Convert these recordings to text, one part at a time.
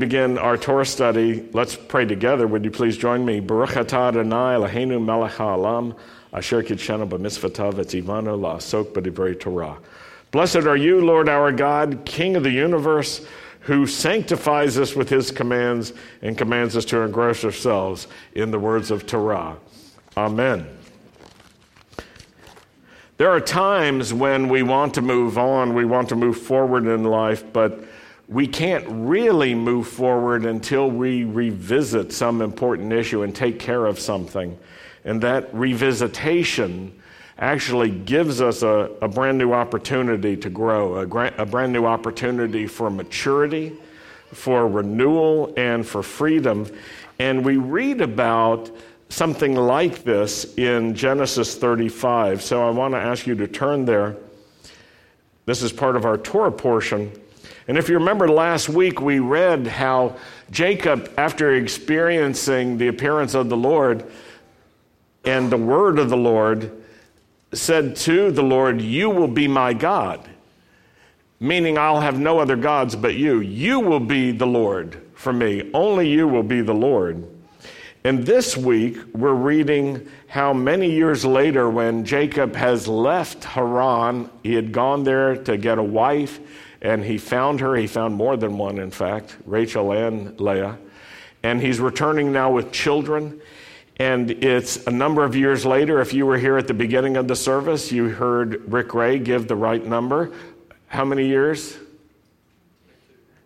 begin our Torah study, let's pray together. Would you please join me? Baruch atah Adonai Eloheinu melech asher kitshenu b'mitzvotav etzivanu la'asok b'divrei Torah. Blessed are you, Lord our God, King of the universe, who sanctifies us with his commands and commands us to engross ourselves in the words of Torah. Amen. There are times when we want to move on, we want to move forward in life, but we can't really move forward until we revisit some important issue and take care of something. And that revisitation actually gives us a, a brand new opportunity to grow, a, gra- a brand new opportunity for maturity, for renewal, and for freedom. And we read about something like this in Genesis 35. So I want to ask you to turn there. This is part of our Torah portion. And if you remember last week, we read how Jacob, after experiencing the appearance of the Lord and the word of the Lord, said to the Lord, You will be my God, meaning I'll have no other gods but you. You will be the Lord for me. Only you will be the Lord. And this week, we're reading how many years later, when Jacob has left Haran, he had gone there to get a wife, and he found her. He found more than one, in fact, Rachel and Leah. And he's returning now with children. And it's a number of years later. If you were here at the beginning of the service, you heard Rick Ray give the right number. How many years?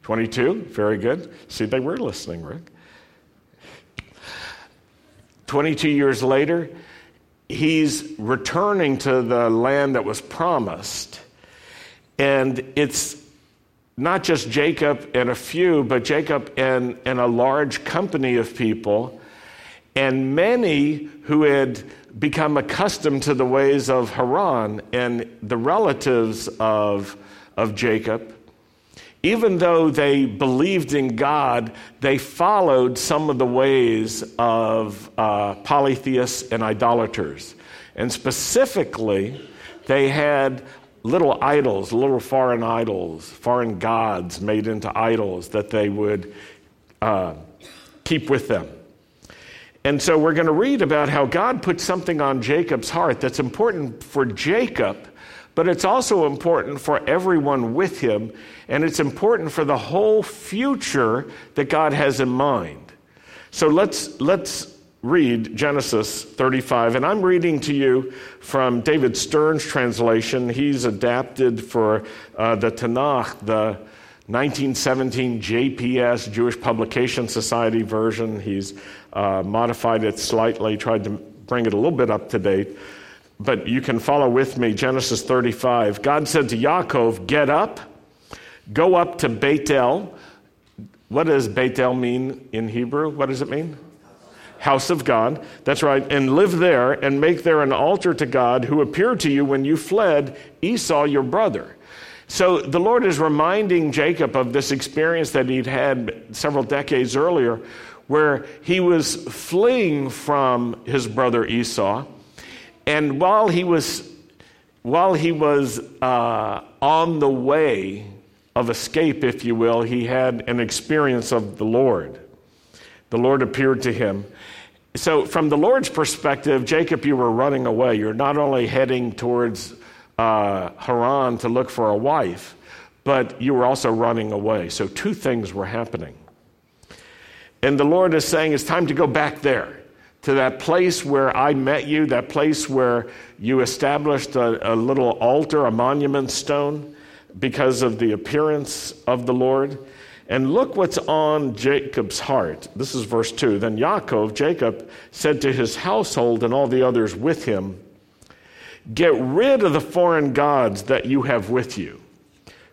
22. Very good. See, they were listening, Rick. 22 years later, he's returning to the land that was promised. And it's not just Jacob and a few, but Jacob and, and a large company of people, and many who had become accustomed to the ways of Haran and the relatives of, of Jacob even though they believed in God, they followed some of the ways of uh, polytheists and idolaters. And specifically, they had little idols, little foreign idols, foreign gods made into idols that they would uh, keep with them. And so we're going to read about how God put something on Jacob's heart that's important for Jacob but it's also important for everyone with him, and it's important for the whole future that God has in mind. So let's, let's read Genesis 35, and I'm reading to you from David Stern's translation. He's adapted for uh, the Tanakh, the 1917 JPS, Jewish Publication Society version. He's uh, modified it slightly, tried to bring it a little bit up to date but you can follow with me Genesis 35. God said to Yaakov, Get up, go up to Bethel. What does Bethel mean in Hebrew? What does it mean? House of God. That's right. And live there and make there an altar to God who appeared to you when you fled Esau, your brother. So the Lord is reminding Jacob of this experience that he'd had several decades earlier, where he was fleeing from his brother Esau and while he was, while he was uh, on the way of escape, if you will, he had an experience of the Lord. The Lord appeared to him. So, from the Lord's perspective, Jacob, you were running away. You're not only heading towards uh, Haran to look for a wife, but you were also running away. So, two things were happening. And the Lord is saying, it's time to go back there to that place where I met you, that place where you established a, a, little altar, a monument stone, because of the appearance of the Lord. And look what's on Jacob's heart. This is verse 2. Then Yaakov, Jacob, said to his household and all the others with him, Get rid of the foreign gods that you have with you.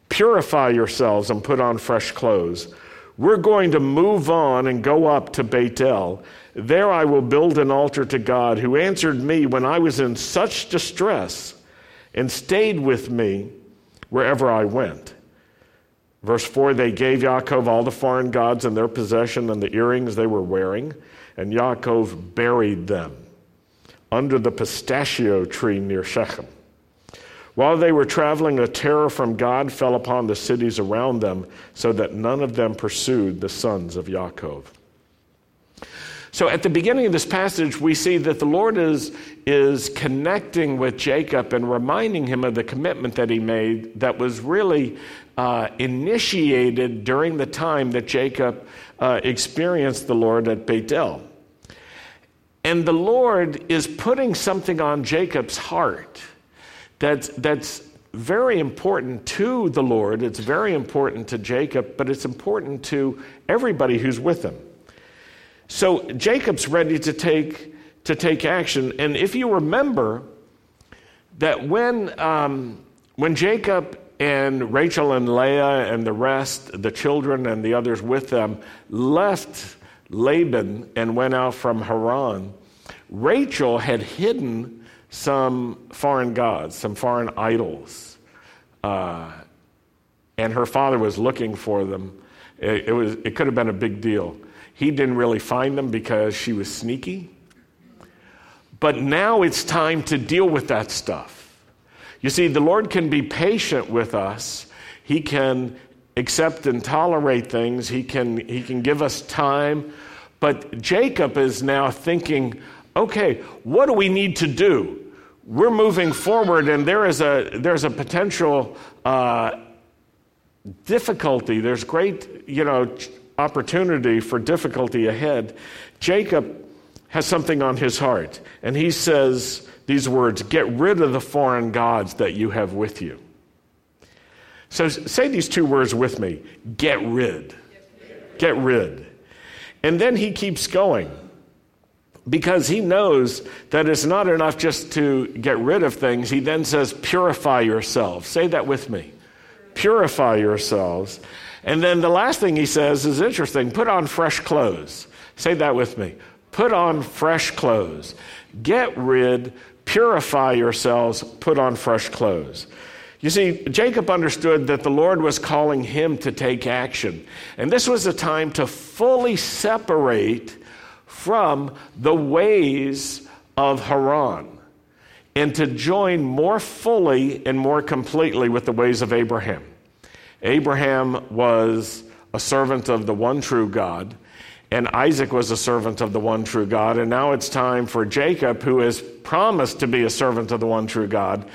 Purify yourselves and put on fresh clothes. We're going to move on and go up to Bethel there I will build an altar to God who answered me when I was in such distress and stayed with me wherever I went. Verse 4 They gave Yaakov all the foreign gods in their possession and the earrings they were wearing, and Yaakov buried them under the pistachio tree near Shechem. While they were traveling, a terror from God fell upon the cities around them, so that none of them pursued the sons of Yaakov. So at the beginning of this passage, we see that the Lord is, is connecting with Jacob and reminding him of the commitment that he made that was really uh, initiated during the time that Jacob uh, experienced the Lord at Bethel. And the Lord is putting something on Jacob's heart that's, that's very important to the Lord. It's very important to Jacob, but it's important to everybody who's with him. So Jacob's ready to take, to take action. And if you remember that when, um, when Jacob and Rachel and Leah and the rest, the children and the others with them, left Laban and went out from Haran, Rachel had hidden some foreign gods, some foreign idols. Uh, and her father was looking for them. It, it, was, it could have been a big deal. He didn't really find them because she was sneaky. But now it's time to deal with that stuff. You see, the Lord can be patient with us. He can accept and tolerate things. He can, he can give us time. But Jacob is now thinking, okay, what do we need to do? we're moving forward, and there is a, there's a potential uh, difficulty. There's great, you know, opportunity for difficulty ahead. Jacob has something on his heart, and he says these words Get rid of the foreign gods that you have with you. So say these two words with me get rid. Get rid. And then he keeps going because he knows that it's not enough just to get rid of things. He then says, Purify yourselves. Say that with me. Purify yourselves. And then the last thing he says is interesting put on fresh clothes. Say that with me. Put on fresh clothes. Get rid, purify yourselves, put on fresh clothes. You see, Jacob understood that the Lord was calling him to take action. And this was a time to fully separate from the ways of Haran and to join more fully and more completely with the ways of Abraham. Abraham was a servant of the one true God, and Isaac was a servant of the one true God, and now it's time for Jacob, who has promised to be a servant of the one true God,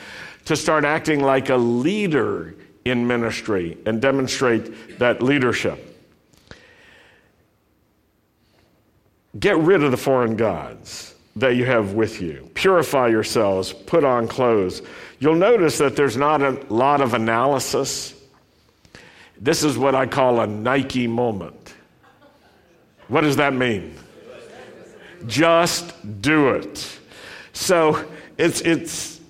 to start acting like a leader in ministry and demonstrate that leadership. Get rid of the foreign gods that you have with you. Purify yourselves, put on clothes. You'll notice that there's not a lot of analysis. This is what I call a Nike moment. What does that mean? Just do it. So it's, it's,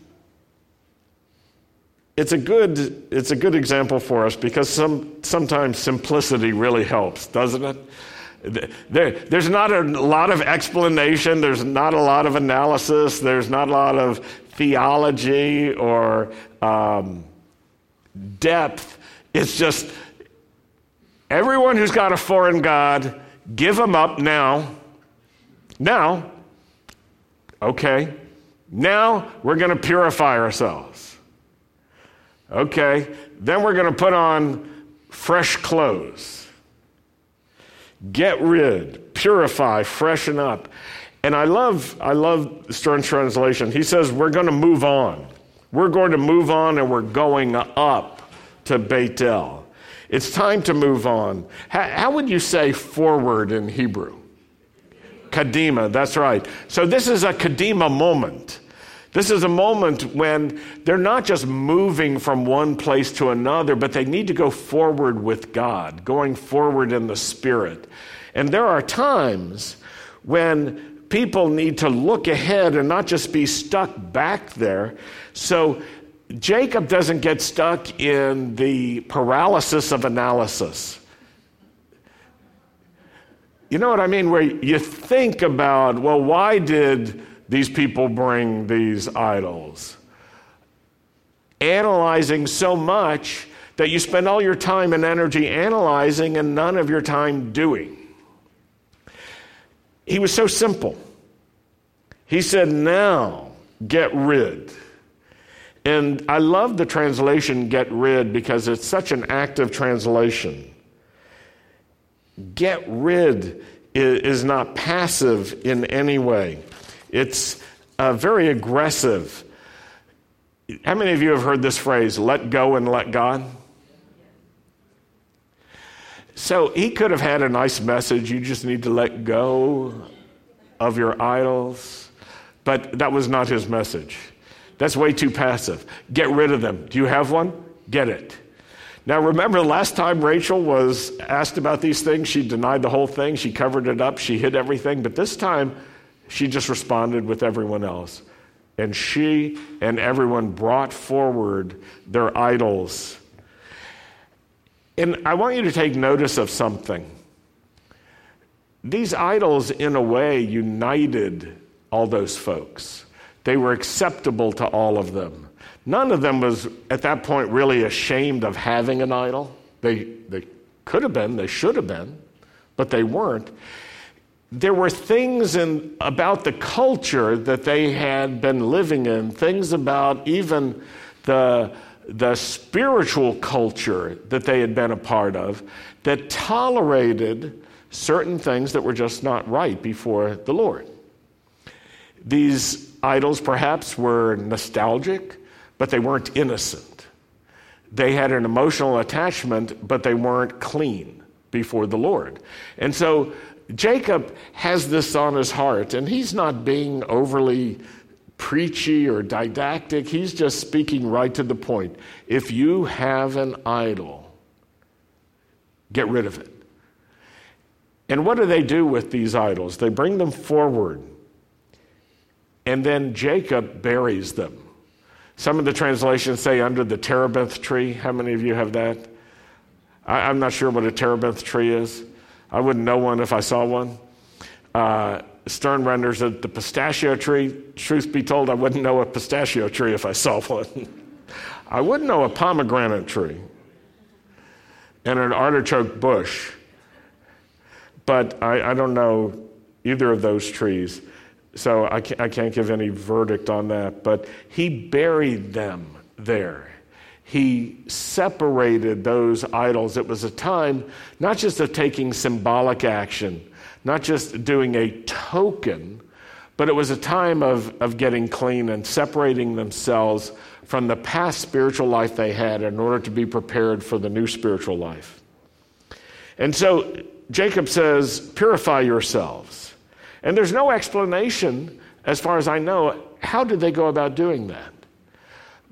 it's, a good, it's a good example for us because some, sometimes simplicity really helps, doesn't it? There, there's not a lot of explanation, there's not a lot of analysis, there's not a lot of theology or um, depth. It's just everyone who's got a foreign God, give them up now. Now, okay, now we're going to purify ourselves. Okay, then we're going to put on fresh clothes. Get rid, purify, freshen up. And I love, I love Stern's translation. He says, We're going to move on. We're going to move on and we're going up to Bethel. It's time to move on. How, how would you say forward in Hebrew? Kadima, that's right. So this is a Kadima moment. This is a moment when they're not just moving from one place to another, but they need to go forward with God, going forward in the Spirit. And there are times when people need to look ahead and not just be stuck back there. So Jacob doesn't get stuck in the paralysis of analysis. You know what I mean? Where you think about, well, why did these people bring these idols. Analyzing so much that you spend all your time and energy analyzing and none of your time doing. He was so simple. He said, Now get rid. And I love the translation get rid because it's such an active translation. Get rid is not passive in any way, it's uh, very aggressive. How many of you have heard this phrase, let go and let God? So he could have had a nice message. You just need to let go of your idols. But that was not his message. That's way too passive. Get rid of them. Do you have one? Get it. Now, remember the last time Rachel was asked about these things, she denied the whole thing. She covered it up. She hid everything. But this time, she just responded with everyone else. And she and everyone brought forward their idols. And I want you to take notice of something. These idols, in a way, united all those folks. They were acceptable to all of them. None of them was at that point really ashamed of having an idol. They, they could have been, they should have been, but they weren't. There were things in, about the culture that they had been living in, things about even the, the spiritual culture that they had been a part of, that tolerated certain things that were just not right before the Lord. These idols perhaps were nostalgic but they weren't innocent. They had an emotional attachment, but they weren't clean before the Lord. And so Jacob has this on his heart, and he's not being overly preachy or didactic. He's just speaking right to the point. If you have an idol, get rid of it. And what do they do with these idols? They bring them forward, and then Jacob buries them. Some of the translations say under the terebinth tree. How many of you have that? I, am not sure what a terebinth tree is. I wouldn't know one if I saw one. Uh, Stern renders it the pistachio tree. Truth be told, I wouldn't know a pistachio tree if I saw one. I wouldn't know a pomegranate tree and an artichoke bush, but I, I don't know either of those trees. So I can't, I can't give any verdict on that. But he buried them there. He separated those idols. It was a time not just of taking symbolic action, not just doing a token, but it was a time of, of getting clean and separating themselves from the past spiritual life they had in order to be prepared for the new spiritual life. And so Jacob says, Purify yourselves. And there's no explanation, as far as I know, how did they go about doing that?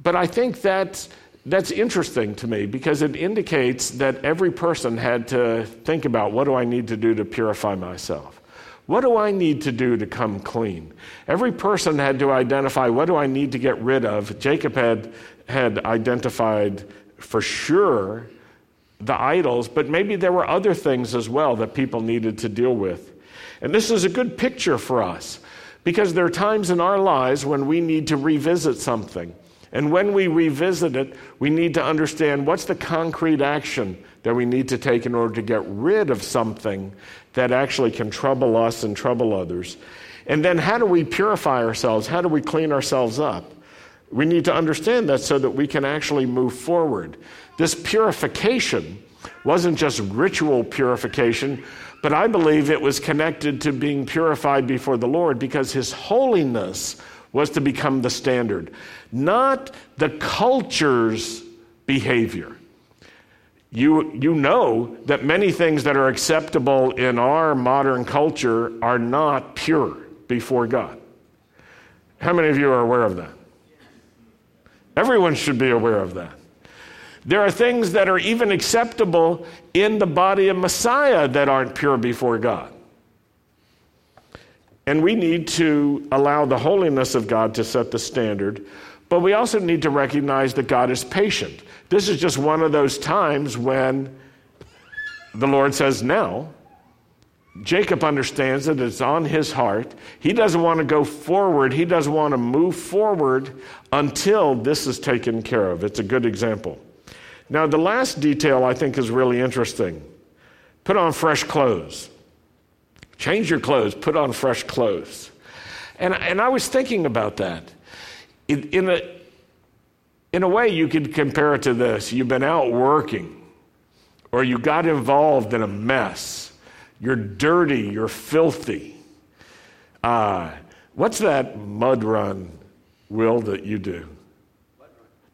But I think that's, that's interesting to me because it indicates that every person had to think about what do I need to do to purify myself? What do I need to do to come clean? Every person had to identify what do I need to get rid of. Jacob had, had identified for sure the idols, but maybe there were other things as well that people needed to deal with. And this is a good picture for us because there are times in our lives when we need to revisit something. And when we revisit it, we need to understand what's the concrete action that we need to take in order to get rid of something that actually can trouble us and trouble others. And then how do we purify ourselves? How do we clean ourselves up? We need to understand that so that we can actually move forward. This purification wasn't just ritual purification, but I believe it was connected to being purified before the Lord because His holiness was to become the standard, not the culture's behavior. You, you know that many things that are acceptable in our modern culture are not pure before God. How many of you are aware of that? Everyone should be aware of that. There are things that are even acceptable in the body of Messiah that aren't pure before God. And we need to allow the holiness of God to set the standard, but we also need to recognize that God is patient. This is just one of those times when the Lord says, Now, Jacob understands that it's on his heart. He doesn't want to go forward, he doesn't want to move forward until this is taken care of. It's a good example. Now, the last detail I think is really interesting put on fresh clothes. Change your clothes, put on fresh clothes. And, and I was thinking about that. In, in a, in a way, you could compare it to this you've been out working, or you got involved in a mess. You're dirty, you're filthy. Uh, what's that mud run, Will, that you do?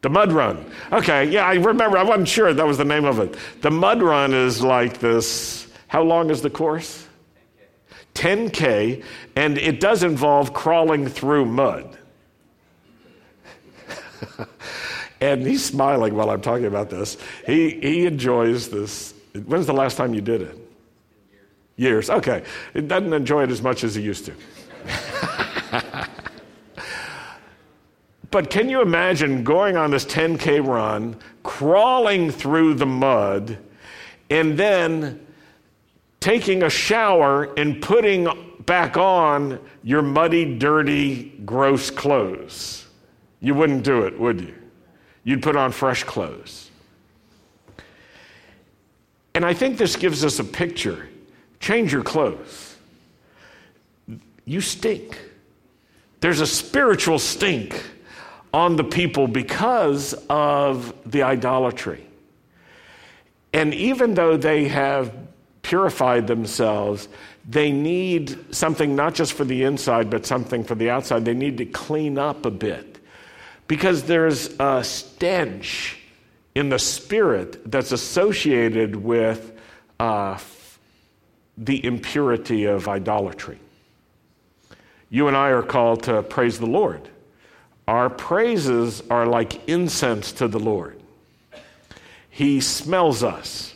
The mud run. Okay, yeah, I remember. I wasn't sure that was the name of it. The mud run is like this. How long is the course? 10K, and it does involve crawling through mud. and he's smiling while I'm talking about this. He, he enjoys this. When's the last time you did it? Years. Okay. He doesn't enjoy it as much as he used to. But can you imagine going on this 10K run, crawling through the mud, and then taking a shower and putting back on your muddy, dirty, gross clothes. You wouldn't do it, would you? You'd put on fresh clothes. And I think this gives us a picture. Change your clothes. You stink. There's a spiritual stink on the people because of the idolatry. And even though they have purified themselves, they need something not just for the inside, but something for the outside. They need to clean up a bit because there's a stench in the spirit that's associated with uh, the impurity of idolatry. You and I are called to praise the Lord. Our praises are like incense to the Lord. He smells us.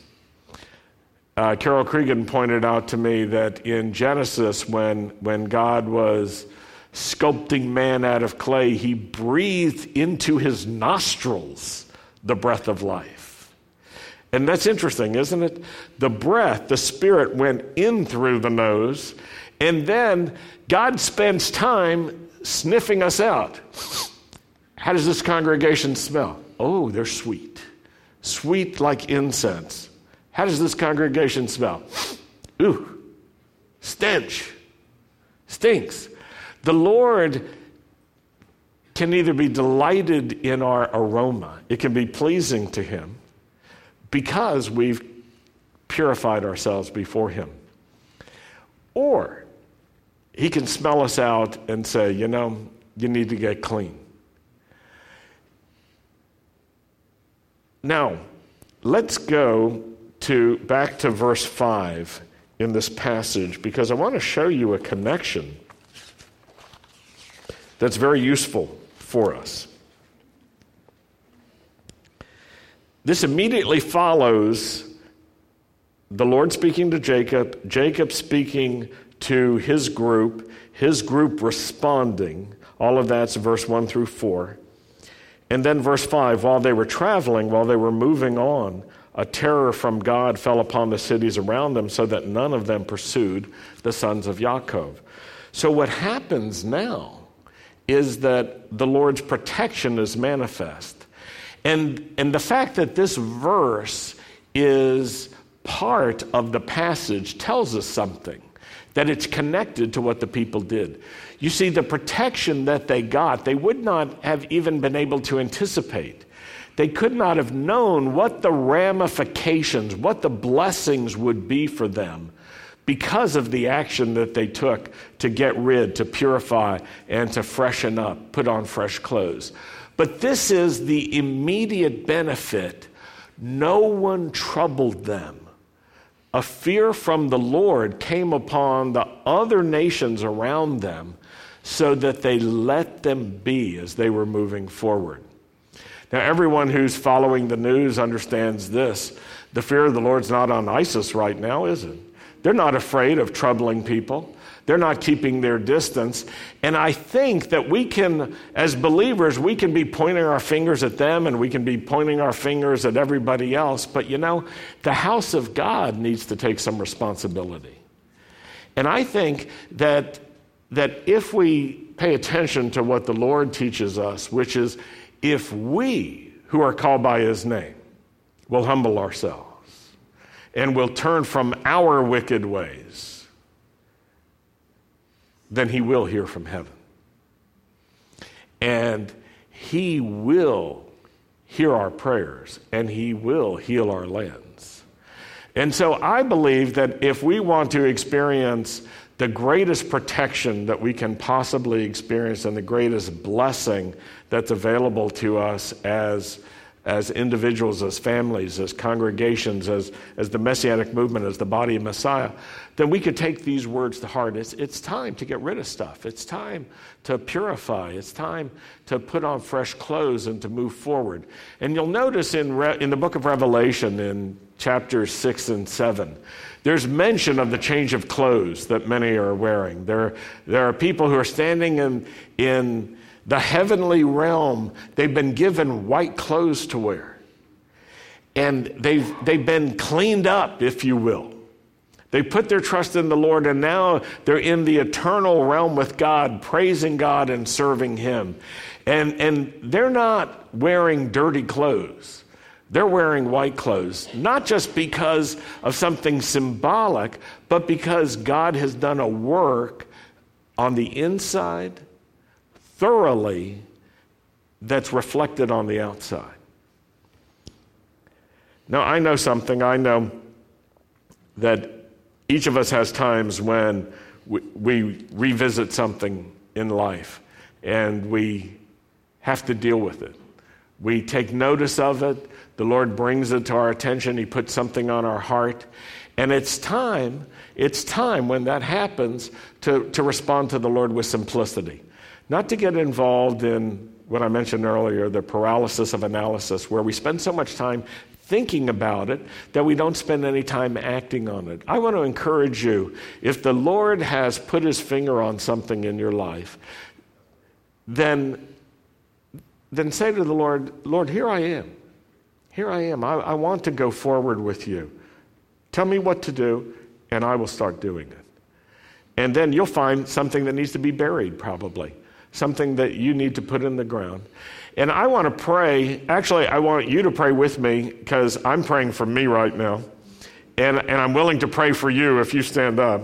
Uh, Carol Cregan pointed out to me that in Genesis, when, when God was sculpting man out of clay, he breathed into his nostrils the breath of life. And that's interesting, isn't it? The breath, the spirit went in through the nose, and then God spends time sniffing us out. How does this congregation smell? Oh, they're sweet. Sweet like incense. How does this congregation smell? Ooh, stench, stinks. The Lord can either be delighted in our aroma, it can be pleasing to Him because we've purified ourselves before Him. Or He can smell us out and say, you know, you need to get clean. Now, let's go to back to verse 5 in this passage because I want to show you a connection that's very useful for us. This immediately follows the Lord speaking to Jacob, Jacob speaking to his group, his group responding. All of that's verse 1 through 4. And then verse 5 while they were traveling, while they were moving on, a terror from God fell upon the cities around them so that none of them pursued the sons of Yaakov. So, what happens now is that the Lord's protection is manifest. And, and the fact that this verse is part of the passage tells us something that it's connected to what the people did. You see, the protection that they got, they would not have even been able to anticipate. They could not have known what the ramifications, what the blessings would be for them because of the action that they took to get rid, to purify, and to freshen up, put on fresh clothes. But this is the immediate benefit. No one troubled them. A fear from the Lord came upon the other nations around them so that they let them be as they were moving forward. Now, everyone who's following the news understands this. The fear of the Lord's not on ISIS right now, is it? They're not afraid of troubling people. They're not keeping their distance. And I think that we can, as believers, we can be pointing our fingers at them and we can be pointing our fingers at everybody else. But you know, the house of God needs to take some responsibility. And I think that, that if we pay attention to what the Lord teaches us, which is if we, who are called by his name, will humble ourselves and will turn from our wicked ways, then he will hear from heaven. And he will hear our prayers and He will heal our lands. And so I believe that if we want to experience the greatest protection that we can possibly experience and the greatest blessing that's available to us as as individuals, as families, as congregations, as, as the messianic movement, as the body of Messiah, then we could take these words to heart. It's, it's time to get rid of stuff. It's time to purify. It's time to put on fresh clothes and to move forward. And you'll notice in, Re, in the book of Revelation, in chapters 6 and 7, there's mention of the change of clothes that many are wearing. There, there are people who are standing in, in the heavenly realm, they've been given white clothes to wear. And they've, they've been cleaned up, if you will. They put their trust in the Lord, and now they're in the eternal realm with God, praising God and serving Him. And, and they're not wearing dirty clothes. They're wearing white clothes, not just because of something symbolic, but because God has done a work on the inside thoroughly that's reflected on the outside. Now, I know something. I know that each of us has times when we, we revisit something in life and we have to deal with it. We take notice of it. The Lord brings it to our attention. He puts something on our heart. And it's time, it's time when that happens to, to respond to the Lord with simplicity. Not to get involved in what I mentioned earlier, the paralysis of analysis, where we spend so much time thinking about it that we don't spend any time acting on it. I want to encourage you if the Lord has put his finger on something in your life, then, then say to the Lord, Lord, here I am. Here I am. I, I want to go forward with you. Tell me what to do, and I will start doing it. And then you'll find something that needs to be buried, probably something that you need to put in the ground. And I want to pray. Actually, I want you to pray with me because I'm praying for me right now. And, and I'm willing to pray for you if you stand up.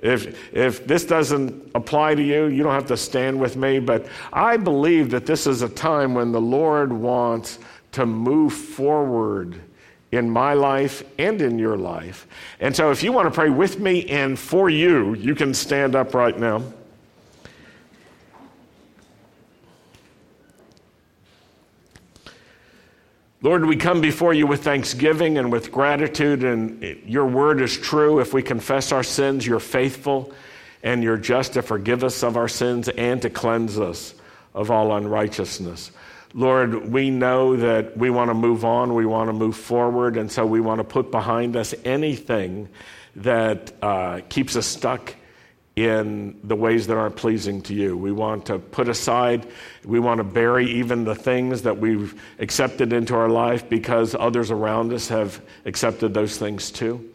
If, if this doesn't apply to you, you don't have to stand with me. But I believe that this is a time when the Lord wants to move forward in my life and in your life. And so if you want to pray with me and for you, you can stand up right now. Lord, we come before you with thanksgiving and with gratitude, and your word is true. If we confess our sins, you're faithful and you're just to forgive us of our sins and to cleanse us of all unrighteousness. Lord, we know that we want to move on, we want to move forward, and so we want to put behind us anything that uh, keeps us stuck in the ways that aren't pleasing to you. We want to put aside, we want to bury even the things that we've accepted into our life because others around us have accepted those things too.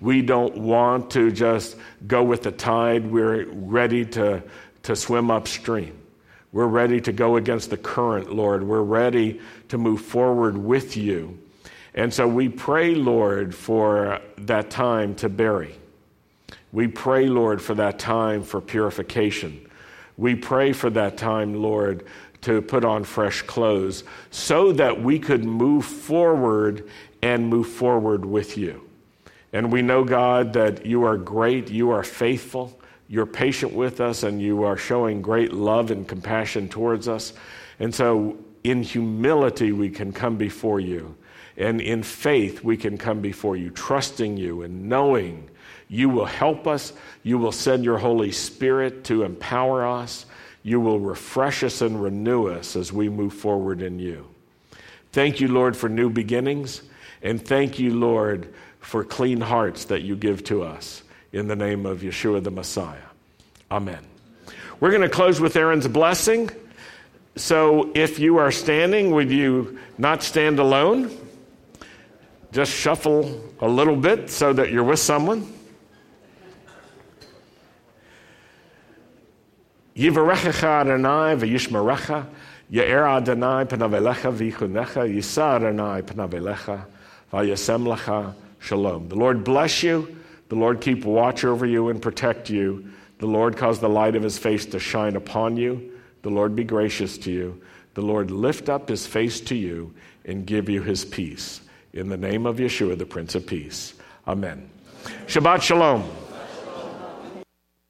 We don't want to just go with the tide. We're ready to, to swim upstream. We're ready to go against the current, Lord. We're ready to move forward with you. And so we pray, Lord, for that time to bury we pray, Lord, for that time for purification. We pray for that time, Lord, to put on fresh clothes so that we could move forward and move forward with you. And we know, God, that you are great, you are faithful, you're patient with us, and you are showing great love and compassion towards us. And so, in humility, we can come before you. And in faith, we can come before you, trusting you and knowing you will help us. You will send your Holy Spirit to empower us. You will refresh us and renew us as we move forward in you. Thank you, Lord, for new beginnings. And thank you, Lord, for clean hearts that you give to us. In the name of Yeshua the Messiah. Amen. We're going to close with Aaron's blessing. So if you are standing, would you not stand alone? Just shuffle a little bit so that you're with someone. Yivarechecha Adonai v'yishmerecha, Ya'er Adonai panavelecha v'yichunecha, Yisa Adonai panavelecha, v'yasem lecha shalom. The Lord bless you. The Lord keep watch over you and protect you. The Lord cause the light of his face to shine upon you. The Lord be gracious to you. the Lord lift up his face to you and give you his peace. In the name of Yeshua, the Prince of Peace. Amen. Shabbat Shalom.